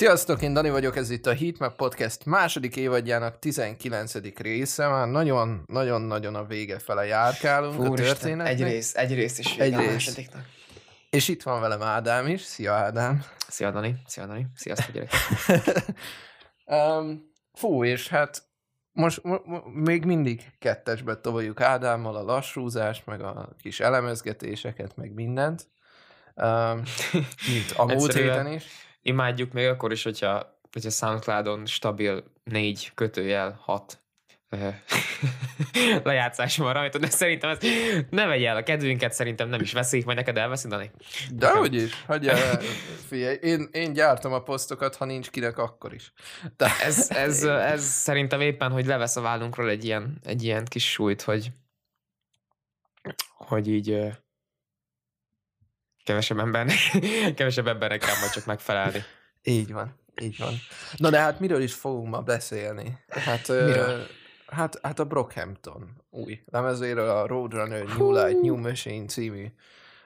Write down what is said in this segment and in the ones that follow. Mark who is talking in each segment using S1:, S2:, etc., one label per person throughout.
S1: Sziasztok, én Dani vagyok, ez itt a Heatmap Podcast második évadjának 19. része, már nagyon-nagyon-nagyon a vége fele járkálunk Fúristen, a történetnek.
S2: Egy rész, egy rész is
S1: egy rész. másodiknak. És itt van velem Ádám is. Szia Ádám!
S2: Szia Dani, szia Dani, sziasztok gyerek!
S1: um, fú, és hát most m- m- még mindig kettesbe toljuk Ádámmal a lassúzást, meg a kis elemezgetéseket, meg mindent. Um, mint a múlt héten is
S2: imádjuk még akkor is, hogyha, hogyha Soundcloudon stabil négy kötőjel hat lejátszás van rajta, de szerintem ez ne vegye el a kedvünket, szerintem nem is veszik, majd neked elveszi, Dani?
S1: hogy is, hagyja figyelj, én, én gyártom a posztokat, ha nincs kinek, akkor is.
S2: De... Ez, ez, ez, szerintem éppen, hogy levesz a vállunkról egy ilyen, egy ilyen kis súlyt, hogy hogy így kevesebb embernek, kevesebb embernek kell majd csak megfelelni.
S1: Így van, így van. Na de hát miről is fogunk ma beszélni? Hát, miről? hát, hát a Brockhampton új lemezéről, a Roadrunner New Light, New Machine című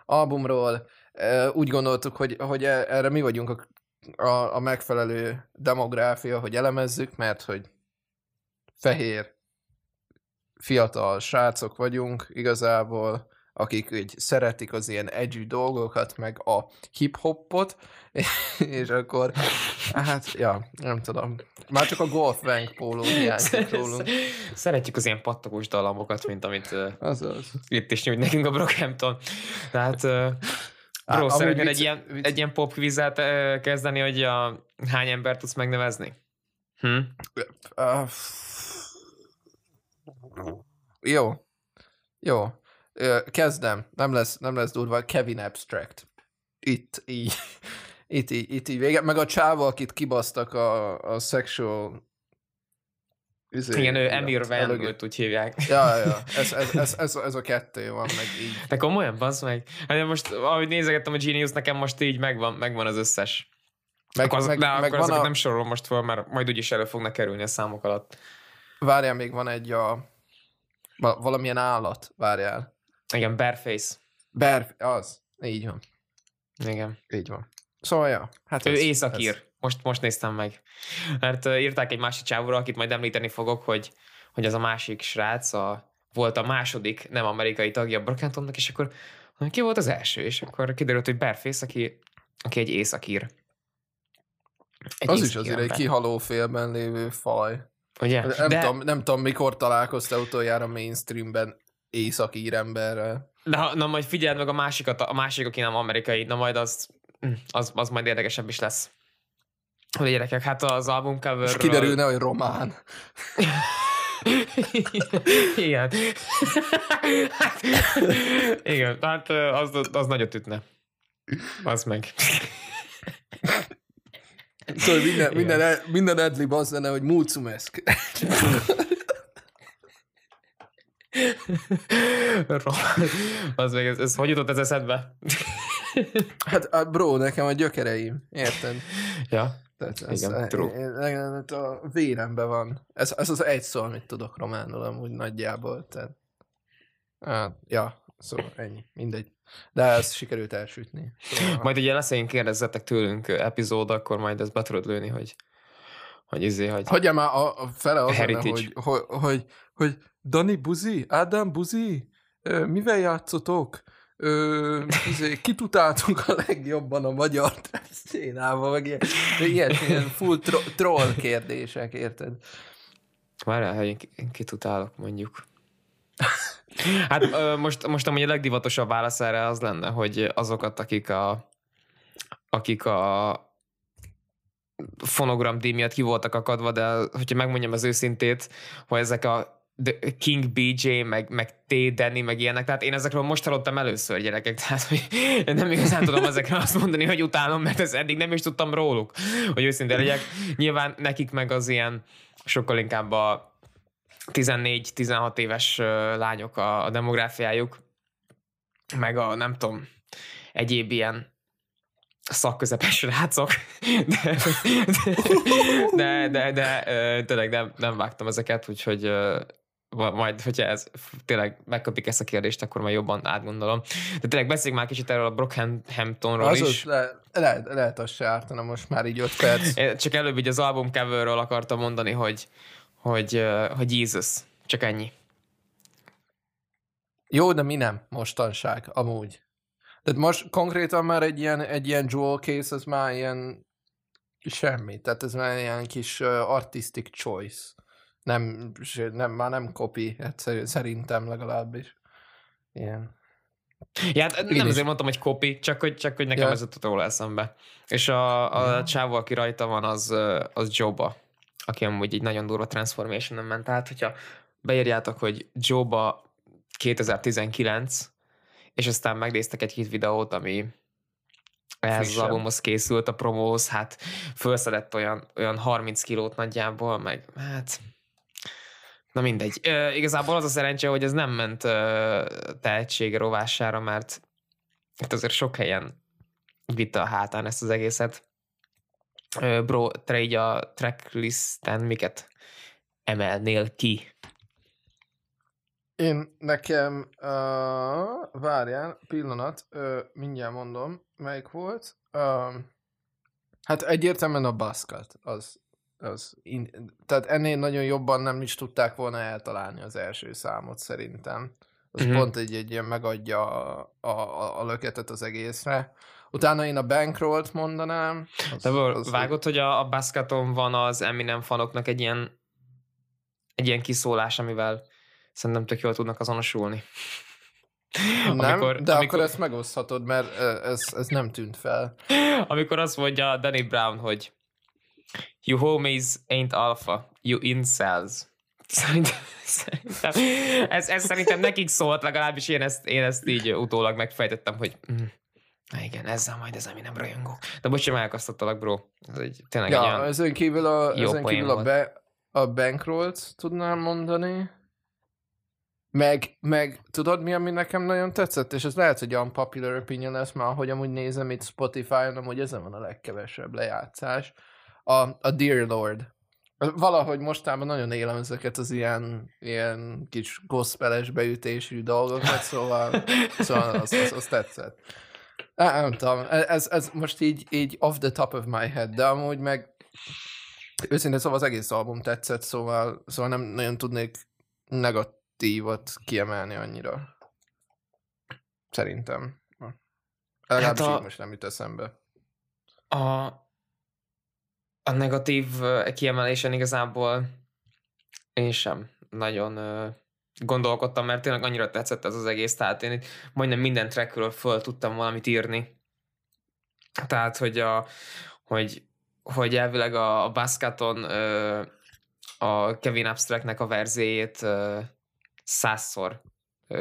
S1: albumról. Úgy gondoltuk, hogy, hogy e, erre mi vagyunk a, a, a megfelelő demográfia, hogy elemezzük, mert hogy fehér, fiatal srácok vagyunk igazából, akik így szeretik az ilyen edgy dolgokat, meg a hip-hopot, és akkor, hát, ja, nem tudom. Már csak a Golf Wank póló hiányzik rólunk.
S2: Szeretjük az ilyen pattogós dalamokat, mint amit
S1: Azaz.
S2: itt is nyújt nekünk a Brockhampton. Tehát Bro, szeretnél egy, ilyen, egy ilyen pop kvizet kezdeni, hogy a, hány ember tudsz megnevezni? Hm? Uh,
S1: jó. Jó. Kezdem, nem lesz, nem lesz durva, Kevin Abstract. Itt így, itt így, itt így vége. Meg a csáva, akit kibasztak a, a sexual
S2: Üzé, Igen, ő Emir Van, úgy hívják.
S1: Ja, ja, ez, ez, ez, ez, ez a kettő van, meg így.
S2: De komolyan, bassz meg. Hát most, ahogy nézegettem a Genius, nekem most így megvan, megvan az összes. Meg, akkor az, meg, de meg akkor van a... nem sorolom most fel, mert majd úgyis elő fognak kerülni a számok alatt.
S1: Várjál, még van egy a... Valamilyen állat, várjál.
S2: Igen, Bareface.
S1: Bear, az. Így van.
S2: Igen.
S1: Így van. Szóval, ja.
S2: Hát ő ez, északír. Ez. Most, most néztem meg. Mert írták egy másik csávóra, akit majd említeni fogok, hogy, hogy az a másik srác a, volt a második nem amerikai tagja Brockhamptonnak, és akkor ki volt az első? És akkor kiderült, hogy Bareface, aki, aki egy északír.
S1: Egy az is azért egy kihaló félben lévő faj.
S2: Ugye?
S1: Nem, De... tudom, nem tudom, mikor találkoztál utoljára mainstreamben északír emberrel.
S2: Na, na majd figyeld meg a másikat, a másik, aki nem amerikai, na majd az, az, az majd érdekesebb is lesz. Hogy gyerekek, hát az album cover... És
S1: kiderülne, hogy román.
S2: Igen. hát, igen, hát az, az nagyot ütne. Az meg.
S1: Szóval minden, minden, minden adlib az lenne, hogy múlcumeszk.
S2: az meg, ez, ez hogy jutott ez eszedbe?
S1: hát a bro, nekem a gyökereim, érted?
S2: Ja.
S1: Tehát ez, Igen, true. a véremben van. Ez, ez az egy szó, amit tudok románul amúgy nagyjából. Tehát, hát, ja, szóval ennyi, mindegy. De ez sikerült elsütni. Szóval,
S2: majd ugye lesz, én kérdezzetek tőlünk epizód, akkor majd ezt be tudod lőni, hogy hogy izé, hogy...
S1: Hagyja már a, a fele az hogy, hogy, hogy, hogy Dani Buzi, Ádám Buzi, mivel játszotok? Ö, izé, kit utáltunk a legjobban a magyar szénával, meg ilyen, ilyen, ilyen full tro- troll kérdések, érted?
S2: Várjál, hogy én kit utálok, mondjuk. Hát ö, most, most amúgy a legdivatosabb válasz erre az lenne, hogy azokat, akik a akik a fonogram díj miatt ki voltak akadva, de hogyha megmondjam az őszintét, hogy ezek a The King BJ, meg, meg T. Danny, meg ilyenek, tehát én ezekről most hallottam először gyerekek, tehát hogy nem igazán tudom ezekre azt mondani, hogy utálom, mert ez eddig nem is tudtam róluk, hogy őszintén legyek. Nyilván nekik meg az ilyen sokkal inkább a 14-16 éves lányok a, a demográfiájuk, meg a nem tudom, egyéb ilyen szakközepes rácok, de, de, de, de, de tényleg nem, nem vágtam ezeket, úgyhogy majd, hogyha ez tényleg megkapik ezt a kérdést, akkor majd jobban átgondolom. De tényleg beszéljünk már kicsit erről a Brockhamptonról
S1: az
S2: is.
S1: Le, lehet, lehet az se ártana most már így öt perc.
S2: Én csak előbb így az album coverről akartam mondani, hogy, hogy, hogy Jesus. Csak ennyi.
S1: Jó, de mi nem mostanság, amúgy. Tehát most konkrétan már egy ilyen, egy ilyen jewel case, az már ilyen semmi. Tehát ez már ilyen kis uh, artistic choice. Nem, nem, már nem copy, egyszerű, szerintem legalábbis. Ilyen.
S2: Ja, hát nem is. azért mondtam, hogy copy, csak hogy, csak hogy nekem ja. ez jutott róla eszembe. És a, a ja. csávó, aki rajta van, az, az Joba, aki amúgy egy nagyon durva transformation ment. Tehát, hogyha beírjátok, hogy Joba 2019, és aztán megnéztek egy-két videót, ami ehhez az albumhoz készült, a promóhoz, hát felszedett olyan, olyan 30 kilót nagyjából, meg hát Na mindegy. E, igazából az a szerencse, hogy ez nem ment e, tehetsége rovására, mert itt azért sok helyen vitte a hátán ezt az egészet. E, bro, te így a tracklisten miket emelnél ki?
S1: Én nekem, uh, várjál, pillanat, uh, mindjárt mondom, melyik volt. Uh, hát egyértelműen a Baskat, az, az in, tehát ennél nagyon jobban nem is tudták volna eltalálni az első számot szerintem. Az mm-hmm. pont egy, egy ilyen megadja a, a, a löketet az egészre. Utána én a Bankroll-t mondanám.
S2: Az, De az vágod, hogy a, a Baskaton van az Eminem fanoknak egy ilyen egy ilyen kiszólás, amivel szerintem tök jól tudnak azonosulni.
S1: Nem, amikor, de amikor... akkor ezt megoszthatod, mert ez, ez nem tűnt fel.
S2: Amikor azt mondja Danny Brown, hogy You homies ain't alpha, you incels. Szerintem, szerintem ez, ez szerintem nekik szólt, legalábbis én ezt, én ezt így utólag megfejtettem, hogy mm, na igen, ezzel majd ez, ami nem rajongó. De most sem elkasztottalak, bro. Ez egy, tényleg
S1: ja,
S2: egy
S1: ezen kívül a, ezen kívül a, be, a bankrollt tudnám mondani. Meg, meg tudod mi, ami nekem nagyon tetszett, és ez lehet, hogy unpopular opinion lesz már, hogy amúgy nézem itt Spotify-on, amúgy ezen van a legkevesebb lejátszás. A, a Dear Lord. Valahogy mostában nagyon élem ezeket az ilyen, ilyen kis gospeles beütésű dolgokat, szóval, szóval az, az, az tetszett. Nem, nem tudom, ez, ez most így, így off the top of my head, de amúgy meg őszintén szóval az egész album tetszett, szóval, szóval nem nagyon tudnék negat negatívot kiemelni annyira. Szerintem. Legalábbis hát a, most nem jut eszembe.
S2: A, a negatív kiemelésen igazából én sem nagyon gondolkodtam, mert tényleg annyira tetszett ez az egész, tehát én itt majdnem minden trackről föl tudtam valamit írni. Tehát, hogy, a, hogy, hogy elvileg a, a Bascaton a Kevin Abstractnek a verzéjét százszor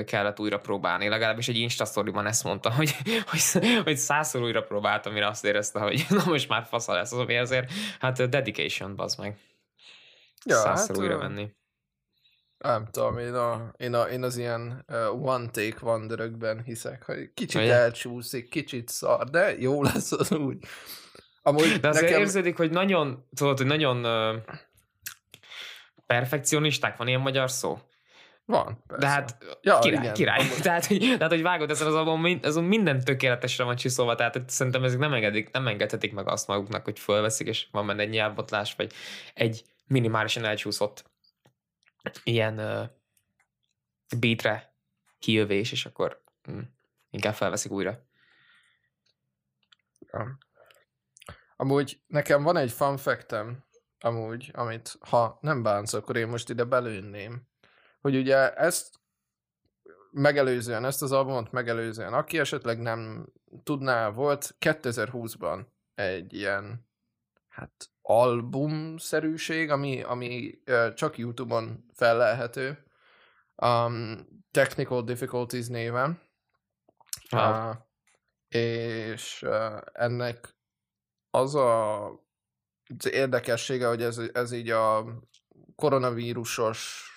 S2: kellett újra próbálni. Legalábbis egy Instastoryban ezt mondta, hogy, hogy, hogy százszor újra próbáltam, mire azt érezte, hogy na most már fasza lesz az, ami azért, hát dedication, bazd meg. Ja, százszor hát, újra venni.
S1: Nem tudom, én, a, én, a, én az ilyen uh, one take wonderökben hiszek, hogy kicsit Ugye? elcsúszik, kicsit szar, de jó lesz az úgy.
S2: Amúgy de azért nekem... érződik, hogy nagyon, tudod, hogy nagyon uh, perfekcionisták, van ilyen magyar szó?
S1: Van,
S2: persze. De hát ja, király, igen, király. Tehát, hogy, tehát, hogy vágod ezen az albumon, azon minden tökéletesre van csiszolva, tehát hogy szerintem ezek nem, engedik, nem engedhetik meg azt maguknak, hogy fölveszik, és van benne egy nyelvbotlás, vagy egy minimálisan elcsúszott ilyen uh, beatre kijövés, és akkor hm, inkább felveszik újra.
S1: Ja. Amúgy nekem van egy fun factem, amúgy, amit ha nem bánsz, akkor én most ide belőnném hogy ugye ezt megelőzően, ezt az albumot megelőzően, aki esetleg nem tudná, volt 2020-ban egy ilyen hát albumszerűség, ami, ami uh, csak YouTube-on fellelhető, um, Technical Difficulties néven. Uh, és uh, ennek az a az érdekessége, hogy ez, ez így a koronavírusos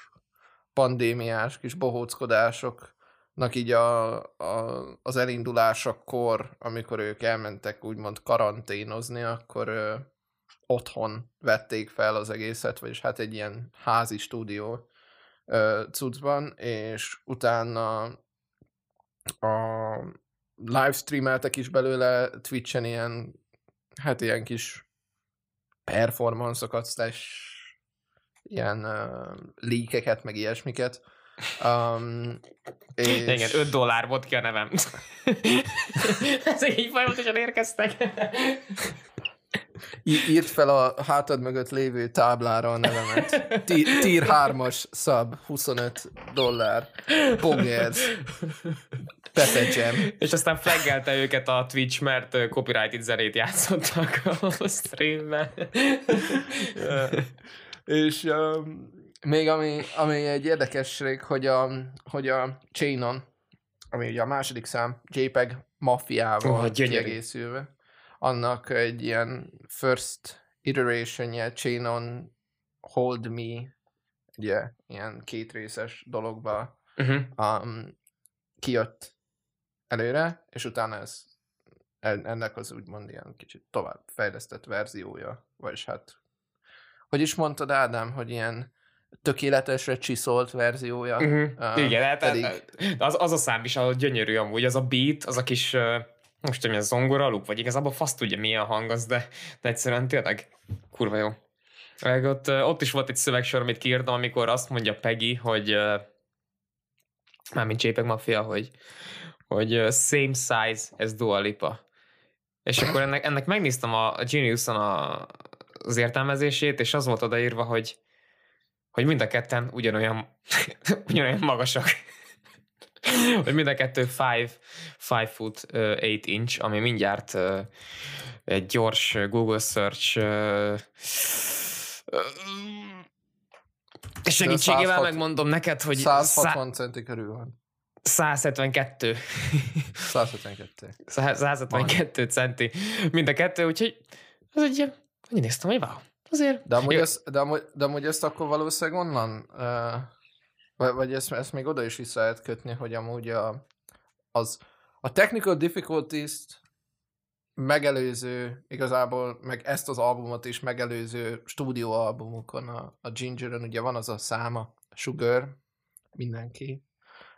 S1: pandémiás kis bohóckodásoknak így a, a, az elindulásakor, amikor ők elmentek úgymond karanténozni, akkor ö, otthon vették fel az egészet, vagyis hát egy ilyen házi stúdió ö, cuccban, és utána a livestreameltek is belőle Twitch-en ilyen, hát ilyen kis performance-okat, slash ilyen uh, leakeket, meg ilyesmiket. Um,
S2: és... Igen, 5 dollár volt ki a nevem. Ezek így folyamatosan érkeztek.
S1: Írt fel a hátad mögött lévő táblára a nevemet. Tier 3-as sub, 25 dollár. Bogers. Pepe Jam.
S2: És aztán flaggelte őket a Twitch, mert copyrighted zenét játszottak a streamben.
S1: És um, még ami, ami egy érdekesség, hogy a, hogy a Chainon, ami ugye a második szám, JPEG mafiával oh, kiegészülve, annak egy ilyen first iteration Chainon Hold Me, ugye, ilyen kétrészes dologba uh-huh. um, kijött előre, és utána ez ennek az úgymond ilyen kicsit tovább fejlesztett verziója, vagyis hát, hogy is mondtad Ádám, hogy ilyen tökéletesre csiszolt verziója. Uh-huh.
S2: Uh, Igen, hát, pedig... az, az a szám is a gyönyörű amúgy, az a beat, az a kis, uh, most tudom, ez zongora luk, vagy igazából fasz tudja milyen hang az, de, de egyszerűen tényleg kurva jó. Meg ott, ott is volt egy szövegsor, amit kiírtam, amikor azt mondja Peggy, hogy uh, mármint JPEG Mafia, hogy, hogy uh, same size as Dua Lipa. És akkor ennek, ennek megnéztem a, a Geniuson a, az értelmezését, és az volt odaírva, hogy hogy mind a ketten ugyanolyan, ugyanolyan magasak. hogy mind a kettő 5 five foot 8 uh, inch, ami mindjárt egy gyors Google search uh, segítségével 106, megmondom neked, hogy
S1: 160 szá- centi körül van.
S2: 172.
S1: 172.
S2: 172 centi. Mind a kettő, úgyhogy az egy, hogy néztem, hogy wow. Azért.
S1: De amúgy, ezt, de, amúgy, de amúgy ezt akkor valószínűleg onnan, uh, vagy, vagy ezt, ezt még oda is vissza lehet kötni, hogy amúgy a, az, a technical difficulties-t megelőző, igazából meg ezt az albumot is megelőző stúdióalbumokon, a, a Gingeren ugye van az a száma, Sugar, mindenki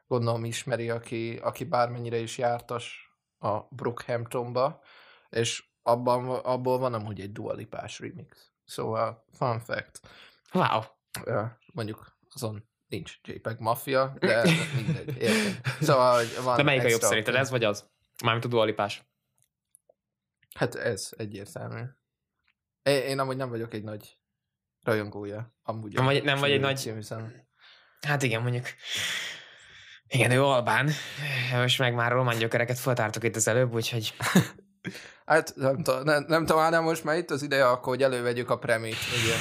S1: gondolom ismeri, aki, aki bármennyire is jártas a Brookhamptonba, és abban, abból van amúgy egy dualipás remix. Szóval, fun fact.
S2: Wow.
S1: Mondjuk azon nincs JPEG Mafia, de mindegy, érted. Szóval, hogy van
S2: De melyik a jobb szerinted, ez vagy az? Mármint a dualipás.
S1: Hát ez egyértelmű. Én, én amúgy nem vagyok egy nagy rajongója. Amúgy
S2: nem vagy, nem vagy egy nagy... Hiszem. Hát igen, mondjuk. Igen, ő Albán. Most meg már román gyökereket feltártok itt az előbb, úgyhogy...
S1: Hát nem, tudom, nem, nem Ádám, most már itt az ideje, akkor, hogy elővegyük a premit, ugye.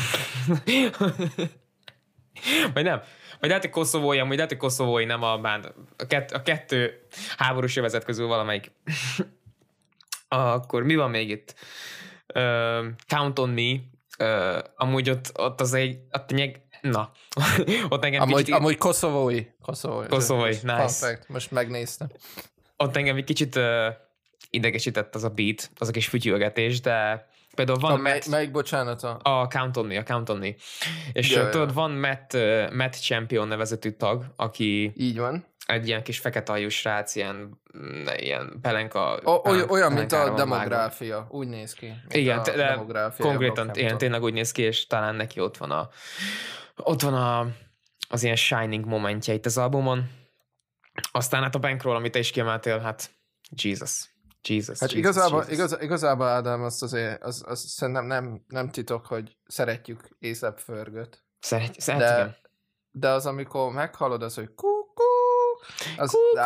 S2: Vagy nem. Vagy lehet, hogy koszovói, amúgy lehet, hogy koszovói, nem a bánd. A, kett, a kettő háborús övezet közül valamelyik. Akkor mi van még itt? Uh, Count on Me. Uh, amúgy ott, ott az egy, ott nyeg, na,
S1: ott engem amúgy, kicsit... Amúgy koszovói. Koszovói,
S2: koszovói nice.
S1: Perfect, most megnéztem.
S2: Ott engem egy kicsit uh, idegesített az a beat, az a kis fütyülgetés, de például van a
S1: Matt, mely, melyik bocsánat? A...
S2: a Count on Me, a Count on Me. És ja, tudod, ja. van Matt, Matt Champion nevezetű tag, aki
S1: így van.
S2: Egy ilyen kis fekete ajú srác, ilyen, mm, ilyen pelenka.
S1: O, olyan, olyan mint a demográfia, vágva. úgy néz ki.
S2: Igen, de konkrétan ilyen, tényleg úgy néz ki, és talán neki ott van a ott van a, az ilyen shining momentje itt az albumon. Aztán hát a bankról, amit te is kiemeltél, hát Jesus. Jesus,
S1: hát
S2: Jesus,
S1: igazából, Jesus. Igaz, igazából Ádám, azt azért, az, az szerintem nem, nem titok, hogy szeretjük Észebb Förgöt.
S2: Szeret, szeret, de, igen.
S1: de az, amikor meghallod, az, hogy kukú, az, kukú!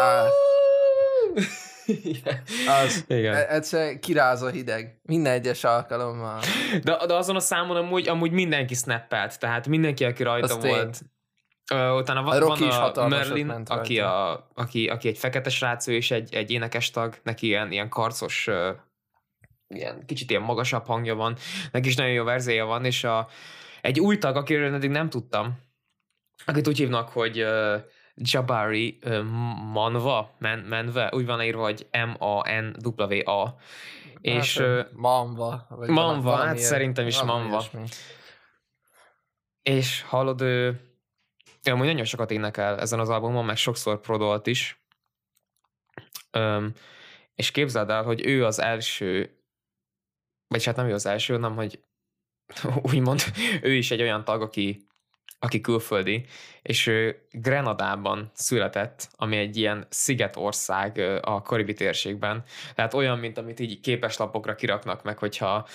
S1: az igen. E- egyszer kiráz a hideg. Minden egyes alkalommal.
S2: De, de azon a számon amúgy, amúgy mindenki snappelt, tehát mindenki, aki rajta az volt, tény Uh, utána van, a, van a Merlin, aki, a, aki, aki egy fekete srác, ő és egy, egy énekes tag, neki ilyen, ilyen karcos, ilyen, kicsit ilyen magasabb hangja van, neki is nagyon jó verzéje van, és a, egy új tag, akiről eddig nem tudtam, akit úgy hívnak, hogy uh, Jabari uh, Manva, Man, Manva, úgy van írva, hogy M-A-N-W-A. És, hát, uh,
S1: Manva.
S2: Vagy Manva, hát szerintem is Manva. És hallod, ő Ja, amúgy nagyon sokat énekel ezen az albumon, meg sokszor prodolt is. Öm, és képzeld el, hogy ő az első, vagy hát nem ő az első, nem, hogy úgymond ő is egy olyan tag, aki, aki külföldi, és ő Grenadában született, ami egy ilyen szigetország a karibi térségben. Tehát olyan, mint amit így képeslapokra kiraknak meg, hogyha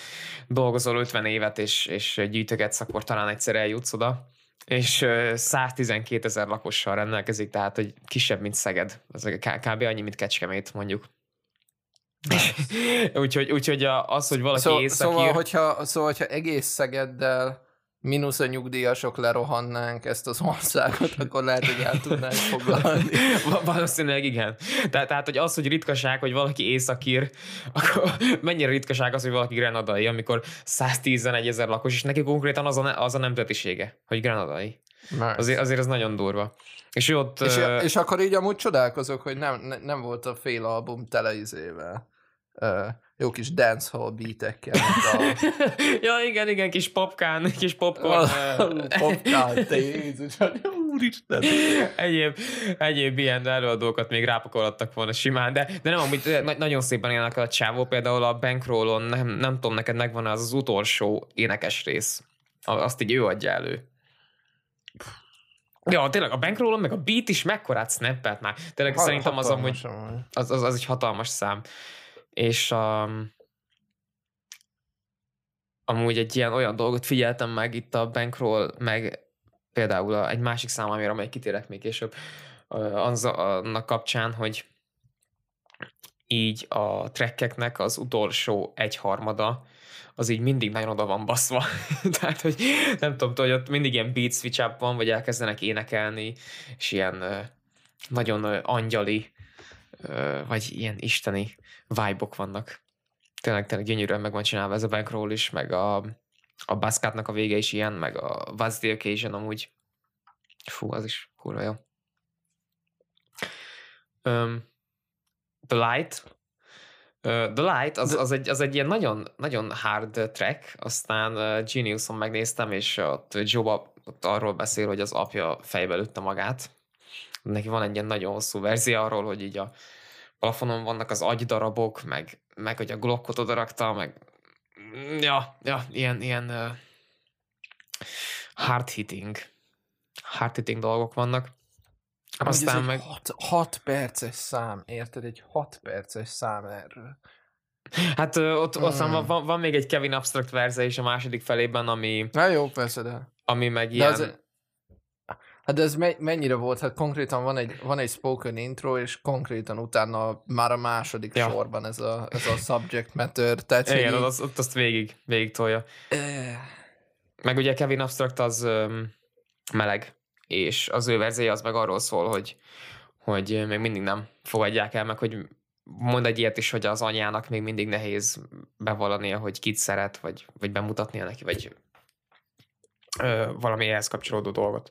S2: dolgozol 50 évet, és, és gyűjtögetsz, akkor talán egyszer eljutsz oda és 112 ezer lakossal rendelkezik, tehát hogy kisebb, mint Szeged. Ez kb. annyi, mint Kecskemét, mondjuk. úgyhogy, úgyhogy az, hogy valaki
S1: Szó,
S2: északír...
S1: Szóval, hogyha, szóval, hogyha egész Szegeddel mínusz a nyugdíjasok lerohannánk ezt az országot, akkor lehet, hogy el tudnánk foglalni.
S2: Valószínűleg igen. Tehát, tehát, hogy az, hogy ritkaság, hogy valaki északír, akkor mennyire ritkaság az, hogy valaki grenadai, amikor 111 ezer lakos, és neki konkrétan az a, az a nemzetisége, hogy grenadai. Azért, azért az nagyon durva.
S1: És,
S2: ott,
S1: és, és akkor így amúgy csodálkozok, hogy nem, nem volt a fél album tele izével. Uh, jó kis dancehall beatekkel. A...
S2: ja, igen, igen, kis popkán, kis popcorn.
S1: popkán, te Jézus, úristen.
S2: Egyéb, egyéb ilyen előadókat még rápakolattak volna simán, de, de nem, amit na- nagyon szépen élnek a csávó, például a Bankrollon, nem, nem tudom, neked megvan az az utolsó énekes rész. Azt így ő adja elő. Ja, tényleg a bankrollon, meg a beat is mekkorát snappelt már. Tényleg ha, szerintem az amúgy, az, az, az egy hatalmas szám. És um, amúgy egy ilyen olyan dolgot figyeltem meg itt a bankroll, meg például a, egy másik szám, amire amely kitérek még később, az annak kapcsán, hogy így a trekkeknek az utolsó egyharmada az így mindig nagyon oda van baszva. Tehát, hogy nem tudom, hogy ott mindig ilyen beat switch up van, vagy elkezdenek énekelni, és ilyen nagyon angyali, vagy ilyen isteni vibe vannak. Tényleg, tényleg gyönyörűen meg van csinálva ez a bankroll is, meg a, a Baskatnak a vége is ilyen, meg a What's the Occasion amúgy. Fú, az is kurva jó. Um, the Light, The Light az, az, egy, az egy ilyen nagyon, nagyon hard track, aztán Geniuson megnéztem, és ott Joe ott arról beszél, hogy az apja fejbe lőtte magát. Neki van egy ilyen nagyon hosszú verzió arról, hogy így a plafonon vannak az agydarabok, meg, meg hogy a glockot odarakta, meg ja, ja, ilyen, ilyen uh, hard hitting hard hitting dolgok vannak.
S1: Aztán meg... 6 perces szám, érted? Egy 6 perces szám erről.
S2: Hát ott, ott hmm. van, van, még egy Kevin Abstract verze is a második felében, ami...
S1: Na jó, persze, de...
S2: Ami meg de ilyen...
S1: Az, hát de ez me- mennyire volt? Hát konkrétan van egy, van egy spoken intro, és konkrétan utána már a második ja. sorban ez a, ez a subject matter. Tehát,
S2: Igen, így... az, ott azt végig, végig tolja. meg ugye Kevin Abstract az um, meleg és az ő verzéje az meg arról szól, hogy, hogy még mindig nem fogadják el, meg hogy mond egy ilyet is, hogy az anyának még mindig nehéz bevallania, hogy kit szeret, vagy, vagy bemutatnia neki, vagy ö, valami ehhez kapcsolódó dolgot.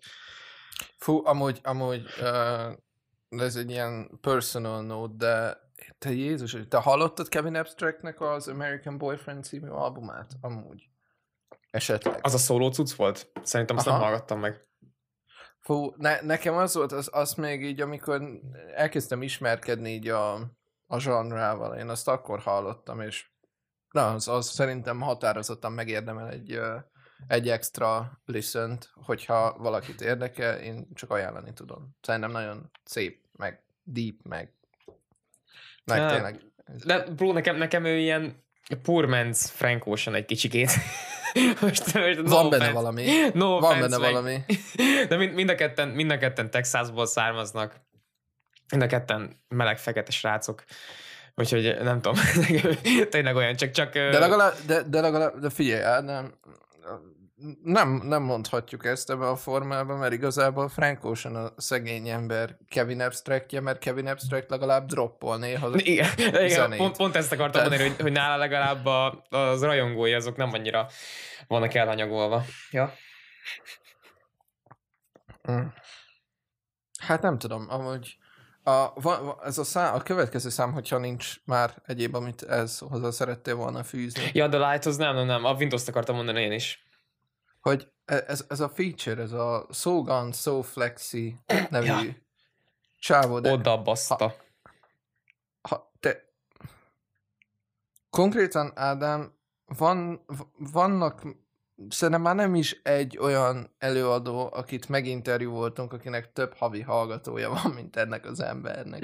S1: Fú, amúgy, amúgy uh, ez egy ilyen personal note, de te Jézus, te hallottad Kevin Abstractnek az American Boyfriend című albumát? Amúgy. Esetleg.
S2: Az a szóló cucc volt? Szerintem azt Aha. nem hallgattam meg.
S1: Fú, ne, nekem az volt, az, az még így, amikor elkezdtem ismerkedni így a, a zsanrával, én azt akkor hallottam, és na, az, az szerintem határozottan megérdemel egy, egy extra listen hogyha valakit érdekel, én csak ajánlani tudom. Szerintem nagyon szép, meg deep, meg, meg
S2: ja, tényleg. De bro, nekem, nekem ő ilyen poor man's Frank Ocean egy kicsikét.
S1: most, most no Van benne valami.
S2: No
S1: Van benne meg. valami.
S2: De mind, mind, a ketten, mind a ketten Texasból származnak. Mind a ketten meleg-fekete srácok. Úgyhogy nem tudom, tényleg olyan, csak... csak
S1: de legalább, de, de legalább, de figyelj, nem, nem, nem mondhatjuk ezt ebbe a formában, mert igazából Frank Ocean a szegény ember Kevin Abstractje, mert Kevin Abstract legalább droppol néha
S2: Igen, igen pont, pont, ezt akartam Tehát... mondani, hogy, hogy nála legalább a, az rajongói azok nem annyira vannak elhanyagolva. Ja.
S1: Mm. Hát nem tudom, amúgy a, va, ez a, szám, a következő szám, hogyha nincs már egyéb, amit ez hozzá szerettél volna fűzni.
S2: Ja, de Light az nem, nem, nem. A Windows-t akartam mondani én is
S1: hogy e, ez, ez a feature, ez a So Gone, So Flexi nevű ja. csávó,
S2: de... Oda baszta. Ha,
S1: ha, te... Konkrétan, Ádám, van, vannak szerintem már nem is egy olyan előadó, akit meginterjúvoltunk, akinek több havi hallgatója van, mint ennek az embernek.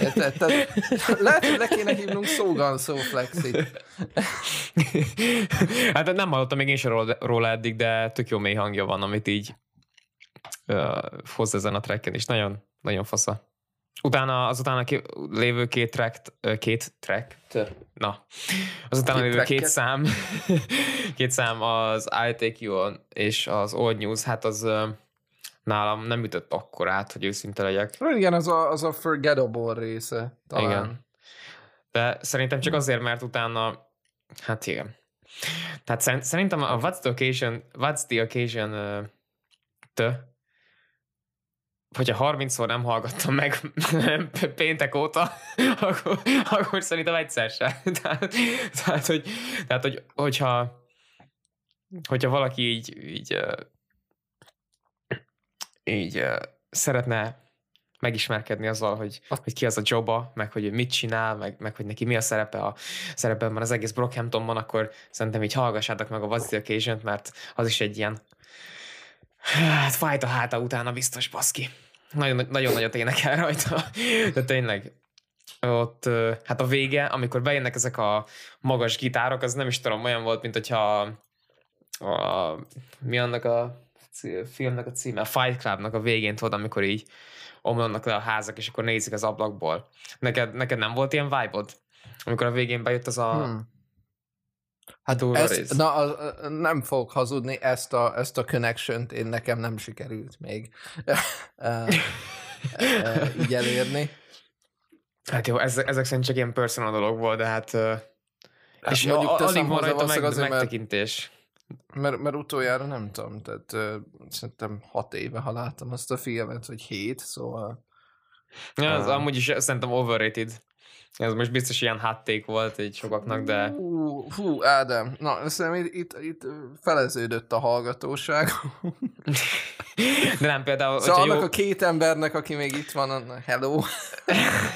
S1: Érted? Tehát, lehet, hogy le kéne hívnunk Szógan Szóflexit.
S2: hát nem hallottam még én sem róla, eddig, de tök jó mély hangja van, amit így uh, hoz ezen a tracken, és nagyon, nagyon fasza. Utána, az utána lévő két track, két track, na, az utána két lévő tracket. két szám, két szám az I Take You On és az Old News, hát az nálam nem ütött akkor át, hogy őszinte legyek.
S1: Igen, az a, az a forgettable része. Talán. Igen.
S2: De szerintem csak azért, mert utána, hát igen. Tehát szerintem a What's the Occasion, What's the Occasion uh, te, hogyha 30-szor nem hallgattam meg péntek óta, akkor, akkor szerintem egyszer se. Tehát, tehát, hogy, tehát hogy, hogyha, hogyha valaki így, így, így szeretne megismerkedni azzal, hogy, hogy ki az a jobba, meg hogy mit csinál, meg, meg hogy neki mi a szerepe a szerepben az egész Brockhamptonban, akkor szerintem így hallgassátok meg a What's the occasion mert az is egy ilyen hát fájt a háta utána biztos, baszki nagyon, nagyon nagyot énekel rajta, de tényleg ott, hát a vége, amikor bejönnek ezek a magas gitárok, az nem is tudom, olyan volt, mint hogyha a, mi annak a filmnek a címe, a Fight Clubnak a végén tudod, amikor így omlanak le a házak, és akkor nézik az ablakból. Neked, neked nem volt ilyen vibe-od? Amikor a végén bejött az a, hmm.
S1: Hát ezt, na, a, a, nem fogok hazudni, ezt a, ezt a connection én nekem nem sikerült még így elérni.
S2: Hát jó, ezek, ezek szerint csak ilyen personal dolog volt, de hát... hát és mondjuk alig van rajta meg, azért, megtekintés.
S1: Mert, mert, mert utoljára nem tudom, tehát uh, szerintem hat éve, ha láttam azt a filmet, vagy hét, szóval...
S2: Ja, az uh, amúgy is szerintem overrated. Ez most biztos ilyen hátték volt egy sokaknak, de...
S1: Hú, hú Ádám, na, szerintem itt, itt, itt feleződött a hallgatóság.
S2: de nem például...
S1: Szóval annak jó... a két embernek, aki még itt van, hello.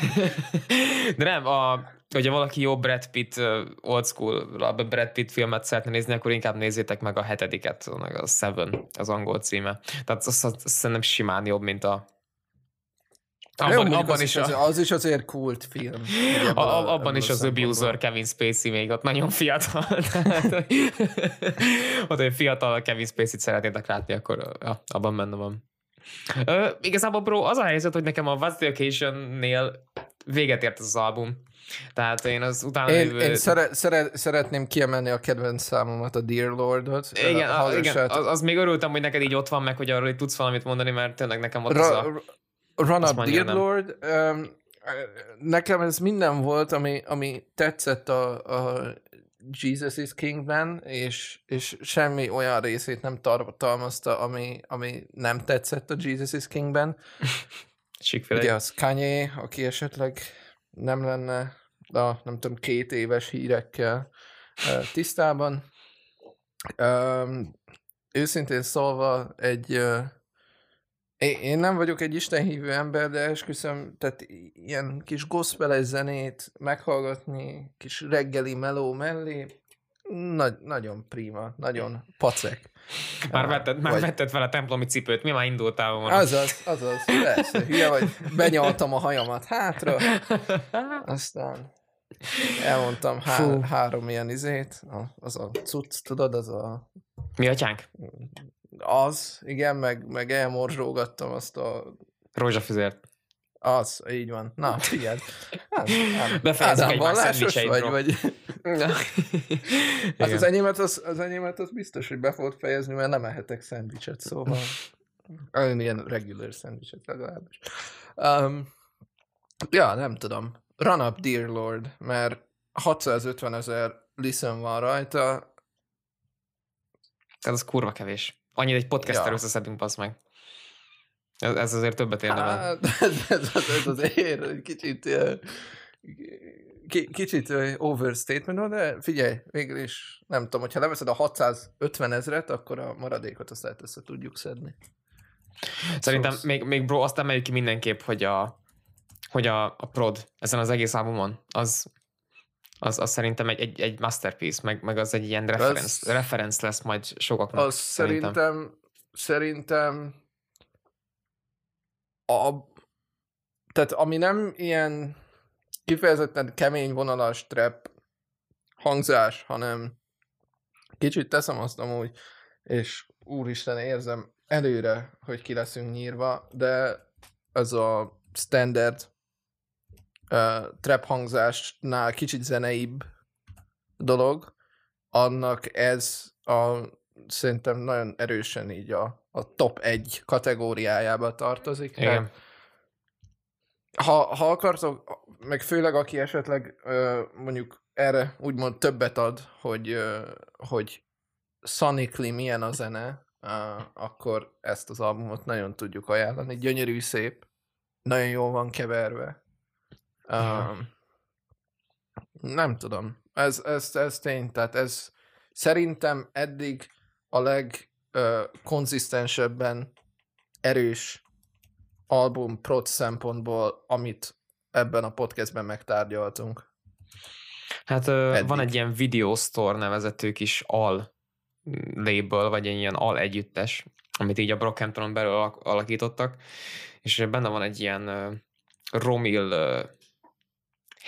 S2: de nem, a, hogyha valaki jó Brad Pitt, old school a Brad Pitt filmet szeretne nézni, akkor inkább nézzétek meg a hetediket, meg a Seven, az angol címe. Tehát azt, azt, azt szerintem simán jobb, mint a
S1: abban, Jó, abban az, is, az, az is azért kult film.
S2: A, a, abban is az abuser Kevin Spacey még ott nagyon fiatal. ott egy fiatal Kevin Spacey-t szeretnétek látni, akkor ja, abban benne van. Uh, igazából bro, az a helyzet, hogy nekem a What's the Occasion-nél véget ért az album. Tehát én az utána
S1: én, lévő... én szere, szere, szeretném kiemelni a kedvenc számomat, a Dear Lord-ot.
S2: Igen, a, igen az, az, még örültem, hogy neked így ott van meg, hogy arról így tudsz valamit mondani, mert tényleg nekem ott Ra- az a...
S1: Run Up Dear Lord, um, nekem ez minden volt, ami, ami tetszett a, a Jesus is Kingben, és, és semmi olyan részét nem tartalmazta, ami, ami nem tetszett a Jesus is Kingben. Ugye az Kanye, aki esetleg nem lenne a, nem tudom, két éves hírekkel tisztában. Um, őszintén szólva egy uh, én nem vagyok egy istenhívő ember, de esküszöm, tehát ilyen kis gospeles zenét meghallgatni, kis reggeli meló mellé, nagy, nagyon prima, nagyon pacek.
S2: Már, vetted, már vagy... vetted fel a templomi cipőt, mi már indultál volna?
S1: Azaz, azaz, persze, hülye vagy, benyaltam a hajamat hátra, aztán elmondtam há- három ilyen izét, az a cucc, tudod, az a...
S2: Mi atyánk?
S1: Az, igen, meg, meg elmorzsógattam azt a...
S2: Rózsafüzért.
S1: Az, így van. Na, figyeld. Hát,
S2: Befejezzük egy vallásos vagy, vagy...
S1: hát az enyémet, az, az enyémet az biztos, hogy be fogod fejezni, mert nem ehetek szendvicset, szóval olyan ilyen regular szendvicset legalábbis. Um, ja, nem tudom. Run up, dear lord, mert 650 ezer listen van rajta.
S2: Ez az kurva kevés. Annyit egy podcaster ja. összeszedünk, pasz meg. Ez, ez azért többet érdemel.
S1: Hát, ez, ez, ez azért egy kicsit kicsit overstatement de figyelj, végül is nem tudom, hogyha leveszed a 650 ezret, akkor a maradékot azt lehet össze tudjuk szedni.
S2: Szerintem szóval... még, még bro, azt emeljük ki mindenképp, hogy a, hogy a, a prod ezen az egész albumon, az, az, az szerintem egy, egy, egy masterpiece, meg, meg az egy ilyen reference, reference lesz majd sokaknak.
S1: Az szerintem, szerintem, szerintem a, tehát ami nem ilyen kifejezetten kemény vonalas trap hangzás, hanem kicsit teszem azt amúgy, és úristen érzem előre, hogy ki leszünk nyírva, de ez a standard uh, trap hangzásnál kicsit zeneibb dolog, annak ez a szerintem nagyon erősen így a, a top egy kategóriájába tartozik. Igen. Tehát, ha, ha akartok, meg főleg aki esetleg uh, mondjuk erre úgymond többet ad, hogy, uh, hogy sonically milyen a zene, uh, akkor ezt az albumot nagyon tudjuk ajánlani. Gyönyörű, szép, nagyon jól van keverve. Uh, nem tudom. Ez, ez, ez tény, tehát ez szerintem eddig a legkonzisztensebben erős album prot szempontból, amit ebben a podcastben megtárgyaltunk.
S2: Hát Eddig. van egy ilyen Video Store nevezető kis al label, vagy egy ilyen al együttes, amit így a Brockhamptonon belül alakítottak, és benne van egy ilyen uh, Romil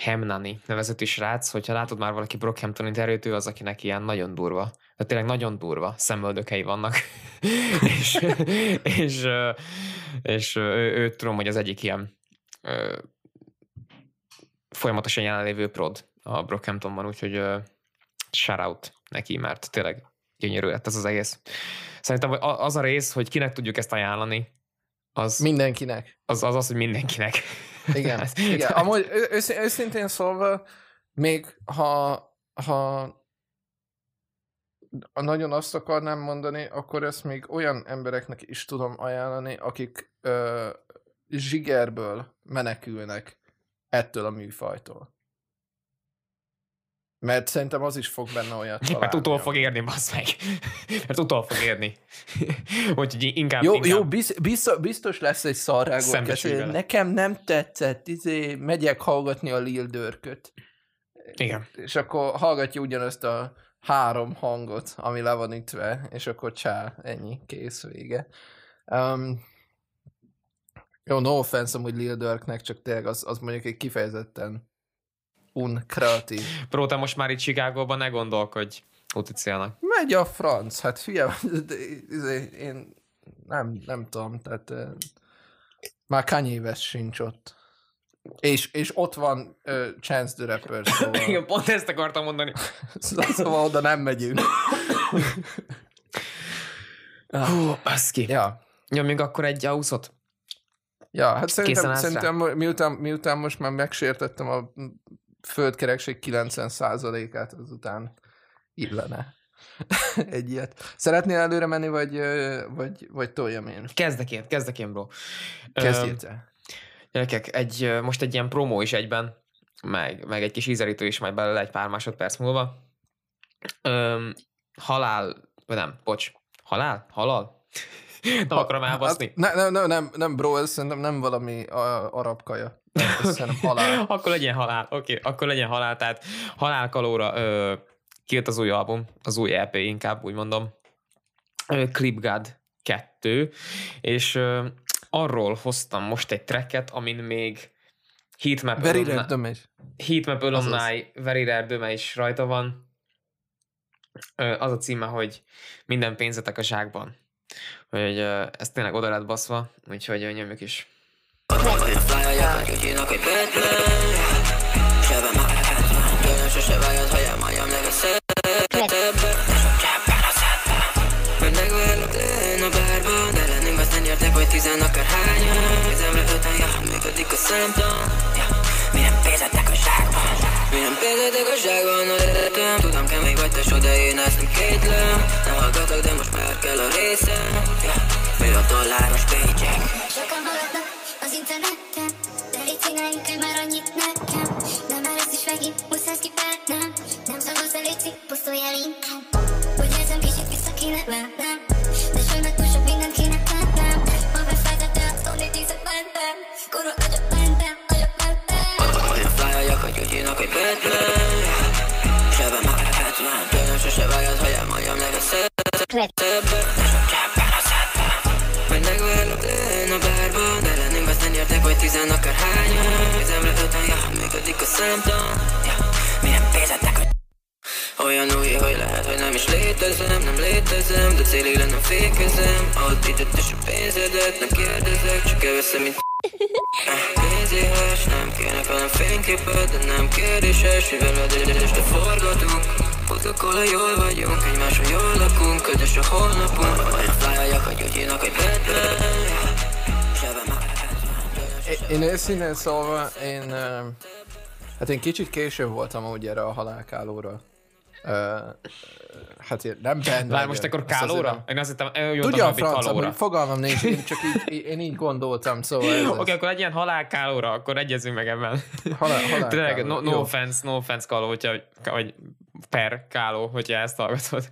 S2: Hemnani nevezetű srác, hogyha látod már valaki Brockhampton interjút, ő az, akinek ilyen nagyon durva. Tehát tényleg nagyon durva szemöldökei vannak. és, és, és ő, ő, tudom, hogy az egyik ilyen folyamatosan jelenlévő prod a Brockhamptonban, úgyhogy uh, shoutout neki, mert tényleg gyönyörű lett ez az egész. Szerintem az a rész, hogy kinek tudjuk ezt ajánlani, az...
S1: Mindenkinek.
S2: Az az, az hogy mindenkinek.
S1: Igen. Igen. Amúgy őszintén szólva, még ha, ha nagyon azt akarnám mondani, akkor ezt még olyan embereknek is tudom ajánlani, akik ö, zsigerből menekülnek ettől a műfajtól. Mert szerintem az is fog benne olyat találni.
S2: Mert utol fog érni, bassz meg. Mert utol fog érni. Úgyhogy inkább...
S1: Jó,
S2: inkább...
S1: jó biztos, biztos lesz egy szarrágó. Nekem nem tetszett, izé, megyek hallgatni a Lil Dörköt.
S2: Igen.
S1: És akkor hallgatja ugyanazt a három hangot, ami le van ütve, és akkor csá, ennyi, kész, vége. Um, jó, no offense amúgy Lil Durknek, csak tényleg az, az mondjuk egy kifejezetten unkreatív.
S2: Pró, te most már itt Chicagóban ne gondolkodj Uticélnak.
S1: Megy a franc, hát fia, izé, én nem, nem tudom, tehát már Kanye sincs ott. És, és ott van uh, Chance the Rapper, szóval...
S2: Igen, pont ezt akartam mondani.
S1: szóval oda nem megyünk.
S2: Hú, baszki. Ja. Nyomjunk akkor egy auszot.
S1: Ja, hát szerintem, szerintem miután, miután most már megsértettem a földkerekség 90%-át, azután illene egy ilyet. Szeretnél előre menni, vagy, vagy, vagy toljam én?
S2: Kezdek én, kezdek én, bro.
S1: Kezdjél te.
S2: Gyerekek, egy, most egy ilyen promó is egyben, meg, meg egy kis ízelítő is majd belőle egy pár másodperc múlva. Öm, halál, vagy nem, bocs, halál? Halal? nem akarom elbaszni. Hát,
S1: ne, ne, ne, nem, nem, bro, ez szerintem nem valami arab kaja.
S2: Szerintem halál. akkor legyen halál, oké, okay, akkor legyen halál, tehát halálkalóra ö, kijött az új album, az új EP inkább, úgy mondom. Clip God 2, és ö, arról hoztam most egy tracket, amin még Heatmap
S1: Very Rare Döme
S2: Heatmap Alumni Very Rare Döme is rajta van. Az a címe, hogy minden pénzetek a zsákban. Hogy ez tényleg oda lett baszva, úgyhogy nyomjuk is. Sose vájad, ha elmáljam a bárban De lennünk azt nem értek, hogy tizen akár hányan Kezemre öten, ja, működik a szemtan ja. Milyen pénzetek a zsákban Milyen pénzetek a zsákban a lehetem Tudom kemény vagy te de én ezt nem kétlem Nem hallgatok, de most már kell a részem ja. Millió dolláros paycheck Sokan haladnak az interneten De légy színeljük el már annyit nekem Nem elősz is megint,
S3: muszáj kipárnám Nem szavazz el, légy pusztuljál inkább Úgy érzem, kicsit vissza kéne vennem De sajnak túl sok mindent
S4: kéne tennem Ma befájtott, de attól még tízek mentem Kurva agyat mentem, agyat mentem
S3: Olyan a jak, hogy úgy írnak, hogy Batman Sebe már a Batman Tőlem sose vágyad, hogy elmondjam neked szebb hogy tizen akár hányan Üzemre öten, ja, működik a számtan Ja, mi nem pénzettek, hogy olyan új, hogy lehet, hogy nem is létezem Nem létezem, de célig lennem fékezem. Titett és a pénzedet Nem kérdezek, csak elveszem, mint Pénzéhes, nem kérnek hanem fényképet De nem kérdéses, mivel a este forgatunk. Ha jól vagyunk, egymáson jól lakunk Közös a holnapunk, olyan flájak, hogy úgy hívnak, hogy Batman
S1: Én őszintén szólva, én... Hát én kicsit később voltam úgy erre a halálkálóra. Uh, hát nem benne.
S2: Várj, most akkor kálóra? Én azt hittem,
S1: Tudja a franca, hogy fogalmam nincs, én csak így, én így gondoltam, szóval
S2: Oké, okay, akkor egy ilyen halálkálóra, akkor egyezünk meg ebben. Halál, halál Tényleg, no, no offense, no offense káló, hogyha, vagy per káló, hogyha ezt hallgatod.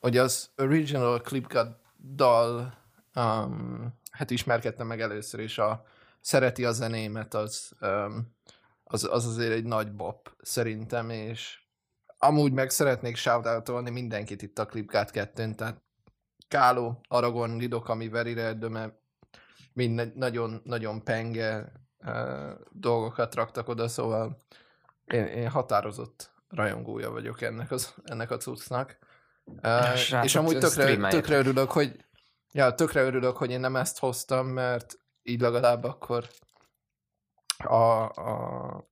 S1: Hogy az original Clipcut dal, um, hát ismerkedtem meg először is a Szereti a zenémet, az, az, az azért egy nagy bop szerintem, és Amúgy meg szeretnék shoutoutolni mindenkit itt a Clipcard 2 tehát Káló, Aragon, Lidok, ami Very Red, mert mind nagyon, nagyon penge uh, dolgokat raktak oda, szóval én, én határozott rajongója vagyok ennek, az, ennek a cuccnak. Uh, és amúgy tökre, tökre örülök, hogy ja, tökre örülök, hogy én nem ezt hoztam, mert így legalább akkor a, a,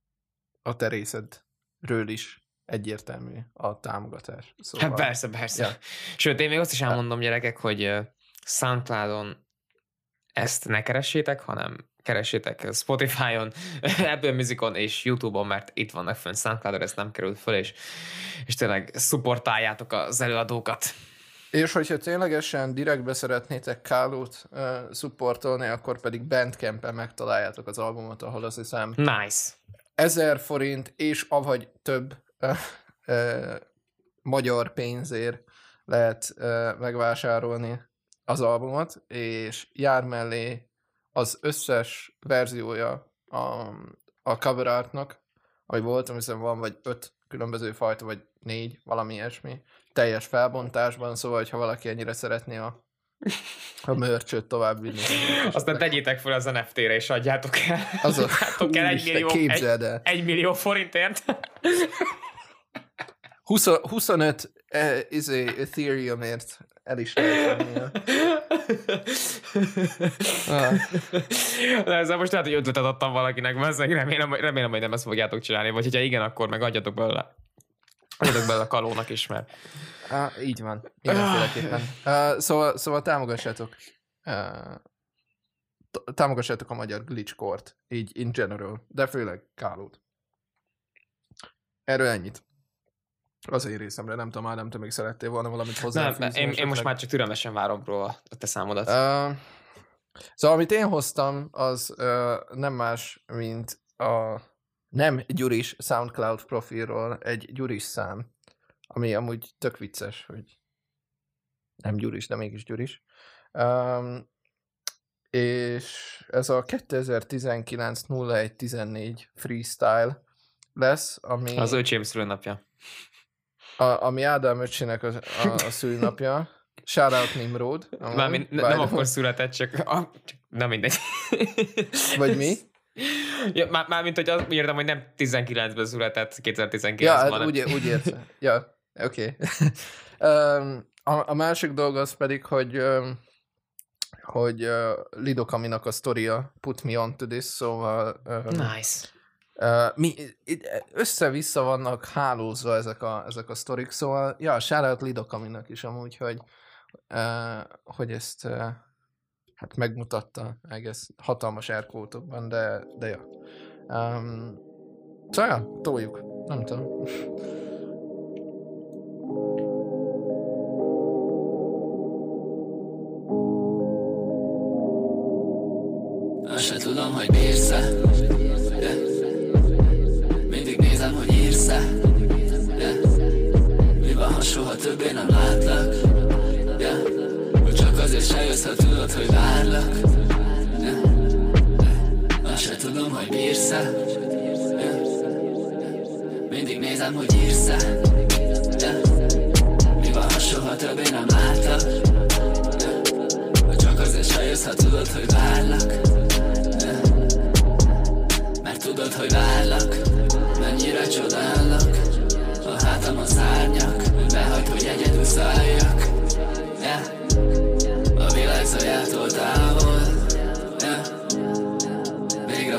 S1: a terészedről is egyértelmű a támogatás.
S2: Szóval... Hát persze, persze. Ja. Sőt, én még azt is elmondom, gyerekek, hogy Soundcloudon ezt ne keressétek, hanem keressétek Spotify-on, Apple Musicon és YouTube-on, mert itt vannak fönn Soundcloudon, ez nem került föl, és, és tényleg szupportáljátok az előadókat.
S1: És hogyha ténylegesen direktbe szeretnétek Kálót uh, szupportolni, akkor pedig Bandcamp-en megtaláljátok az albumot, ahol azt hiszem
S2: nice.
S1: ezer forint és avagy több magyar pénzért lehet megvásárolni az albumot, és jár mellé az összes verziója a, a cover artnak, ahogy voltam, hiszen van vagy öt különböző fajta, vagy négy, valami ilyesmi, teljes felbontásban, szóval, ha valaki ennyire szeretné a, a mörcsöt tovább vinni.
S2: Aztán tegyétek fel az NFT-re, és adjátok el. Adjátok el egy millió, egy, egy millió forintért.
S1: 20, 25 eh, izé, Ethereumért el is lehet
S2: ah. ezzel most lehet, hogy ötletet adtam valakinek, mert remélem, remélem, hogy nem ezt fogjátok csinálni, vagy hogyha igen, akkor meg adjatok belőle. Adjatok belőle a kalónak is, mert...
S1: Ah, így van. Mindenféleképpen. Uh, szóval, szóval támogassátok uh, támogassátok a magyar glitchkort, így in general, de főleg Kálót. Erről ennyit. Az én részemre, nem tudom, nem tudom, még szerettél volna valamit hozzáfűzni.
S2: Nem, én, én most már csak türelmesen várom róla a te számodat.
S1: Uh, szóval, amit én hoztam, az uh, nem más, mint a nem Gyuris SoundCloud profilról egy Gyuris szám, ami amúgy tök vicces, hogy nem Gyuris, de mégis Gyuris. Um, és ez a 2019 0114 freestyle lesz, ami...
S2: Az öcsém szülőnapja
S1: a, ami Ádám öcsének a, a, a szülnapja. Shoutout Nimrod.
S2: Mármint ne, nem akkor született, csak, a, csak nem mindegy.
S1: Vagy mi?
S2: Ja, már, már mint hogy azt értem, hogy nem 19-ben született, 2019-ben.
S1: Ja, hát úgy, úgy értem. Ja, oké. Okay. um, a, a másik dolog az pedig, hogy um, hogy uh, Lido Kaminak a sztoria put me on to this, szóval
S2: um, nice
S1: Uh, mi, össze-vissza vannak hálózva ezek a, ezek a sztorik, szóval, ja, shoutout Lidokaminak is amúgy, hogy, uh, hogy ezt uh, hát megmutatta egész hatalmas erkótokban, de, de ja. Um, szóval, toljuk. Nem tudom.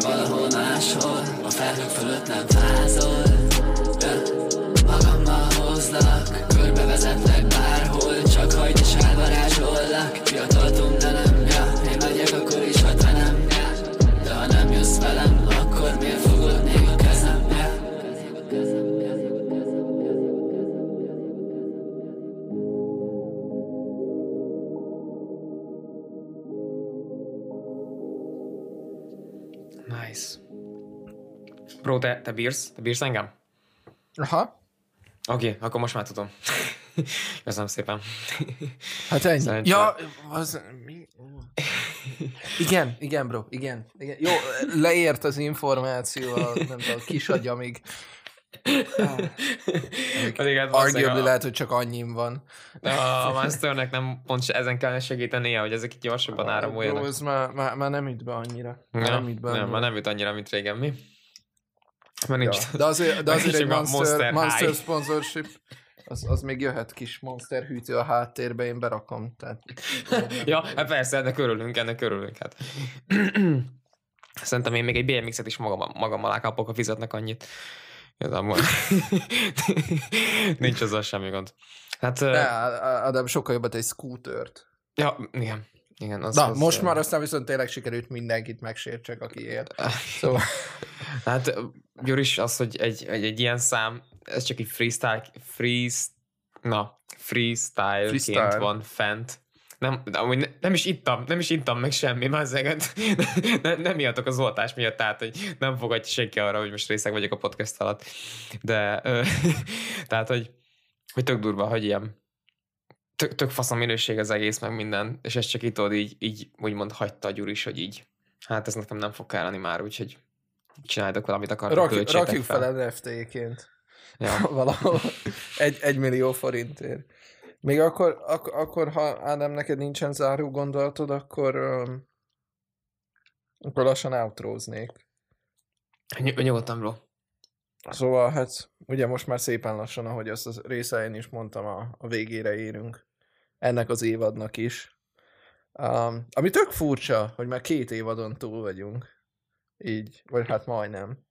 S3: Valahol máshol A felhők fölött nem fázol yeah. Magammal hozlak Körbevezetlek bárhol
S2: Bro, te, te bírsz? Te bírsz engem?
S1: Aha.
S2: Oké, okay, akkor most már tudom. Köszönöm szépen.
S1: Hát ennyi.
S2: Szerencsére.
S1: Ja, az... Mi? Igen, igen, bro, igen. igen. Jó, leért az információ, a, nem tudom, a kis agyamig.
S2: Pedig hát
S1: Arguably
S2: valószínűleg
S1: lehet, hogy csak annyim van.
S2: a, a Masternek nem pont ezen kellene segítenie, hogy ezek így gyorsabban
S1: Bro,
S2: áramoljanak.
S1: ez már, már, már nem üt be annyira.
S2: Ja,
S1: nem üt be
S2: nem,
S1: annyira.
S2: már nem jut annyira, mint régen, mi? Mert nincs.
S1: Ja, de azért, de azért egy Monster,
S2: Monster
S1: Monster, sponsorship, az, az még jöhet kis Monster hűtő a háttérbe, én berakom. Tehát,
S2: Ja, hát persze, ennek örülünk, ennek örülünk. Hát. Szerintem én még egy BMX-et is magam, magam alá kapok, ha fizetnek annyit. Amúgy. Nincs azzal semmi gond. Hát,
S1: de, Adam sokkal jobbat egy scootert.
S2: ja, igen. Igen, az,
S1: Na,
S2: az,
S1: most már aztán viszont tényleg sikerült mindenkit megsértsek, aki él. Szóval,
S2: Hát Gyuris, az, hogy egy, egy, egy ilyen szám, ez csak egy freestyle, freest, na, freestyle-ként
S1: Freestyle.
S2: van fent. Nem, de amúgy ne, nem is ittam, nem is ittam meg semmi, már zeget. nem, nem miattok az oltás miatt, tehát hogy nem fogadja senki arra, hogy most részeg vagyok a podcast alatt. De, ö, tehát, hogy, hogy tök durva, hogy ilyen tök, tök fasz a minőség az egész, meg minden, és ezt csak itt tudod, így, így úgymond hagyta a Gyuris, hogy így, hát ez nekem nem fog kelleni már, úgyhogy csináljatok valamit akartok, költsétek
S1: rakjuk fel NFT-ként.
S2: Ja.
S1: Valahol egy, egy millió forintért. Még akkor, ak- akkor, ha Ádám, neked nincsen záró gondolatod, akkor, um, akkor lassan outróznék.
S2: Ny- nyugodtan, bro.
S1: Szóval hát ugye most már szépen lassan, ahogy azt a részein is mondtam, a, a végére érünk. Ennek az évadnak is. Um, ami tök furcsa, hogy már két évadon túl vagyunk. Így, vagy hát majdnem.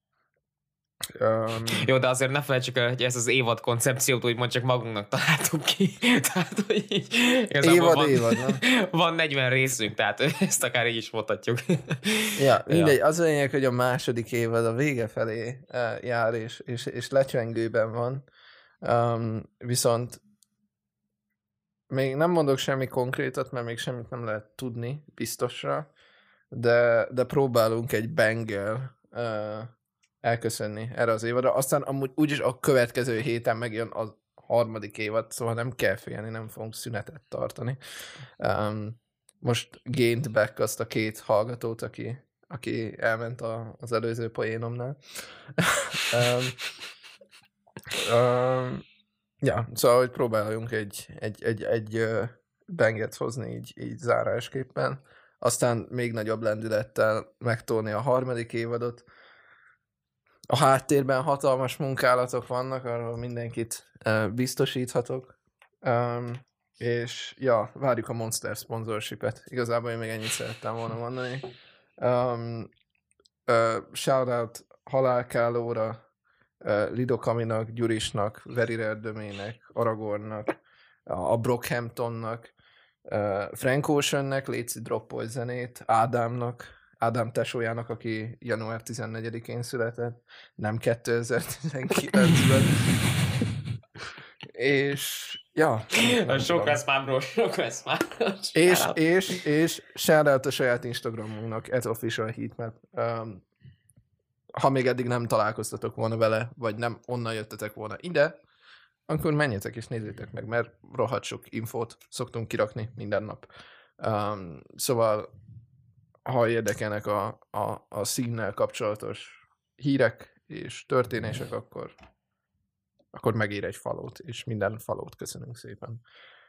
S1: Um,
S2: Jó, de azért ne felejtsük el, hogy ezt az évad koncepciót úgymond csak magunknak találtuk ki. tehát, hogy így,
S1: évad,
S2: van,
S1: évad, nem?
S2: van 40 részünk, tehát ezt akár így is mondhatjuk.
S1: Ja, mindegy, az a lényeg, hogy a második évad a vége felé uh, jár, és, és, és lecsengőben van. Um, viszont még nem mondok semmi konkrétat, mert még semmit nem lehet tudni biztosra, de, de próbálunk egy bangel uh, elköszönni erre az évadra. Aztán amúgy úgyis a következő héten megjön a harmadik évad, szóval nem kell félni, nem fogunk szünetet tartani. Um, most gained back azt a két hallgatót, aki, aki elment a, az előző poénomnál. um, um, ja, szóval, hogy próbáljunk egy, egy, egy, egy banget hozni így, így zárásképpen, aztán még nagyobb lendülettel megtolni a harmadik évadot. A háttérben hatalmas munkálatok vannak, arról mindenkit biztosíthatok. Um, és ja, várjuk a Monster sponsorshipet. Igazából én még ennyit szerettem volna mondani. Um, uh, shoutout Halálkálóra, Lidokaminak, Gyurisnak, Domainnek, Aragornnak, a Brockhamptonnak, Frank Oceannek, Léci droppol zenét, Ádámnak, Ádám tesójának, aki január 14-én született, nem 2019-ben. És ja.
S2: Sok lesz már, bro, sok lesz már.
S1: És, és, és shoutout a saját Instagramunknak, at official heatmap. Um, ha még eddig nem találkoztatok volna vele, vagy nem onnan jöttetek volna ide, akkor menjetek és nézzétek meg, mert rohadt sok infót szoktunk kirakni minden nap. Um, szóval, ha érdekelnek a, a, a színnel kapcsolatos hírek és történések, akkor akkor megír egy falót, és minden falót köszönünk szépen.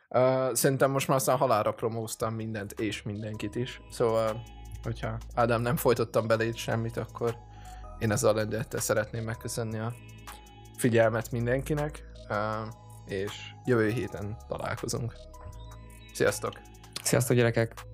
S1: Uh, szerintem most már aztán halára promóztam mindent és mindenkit is, szóval hogyha Ádám nem folytottam itt semmit, akkor én ezzel a lendülettel szeretném megköszönni a figyelmet mindenkinek, és jövő héten találkozunk. Sziasztok!
S2: Sziasztok gyerekek!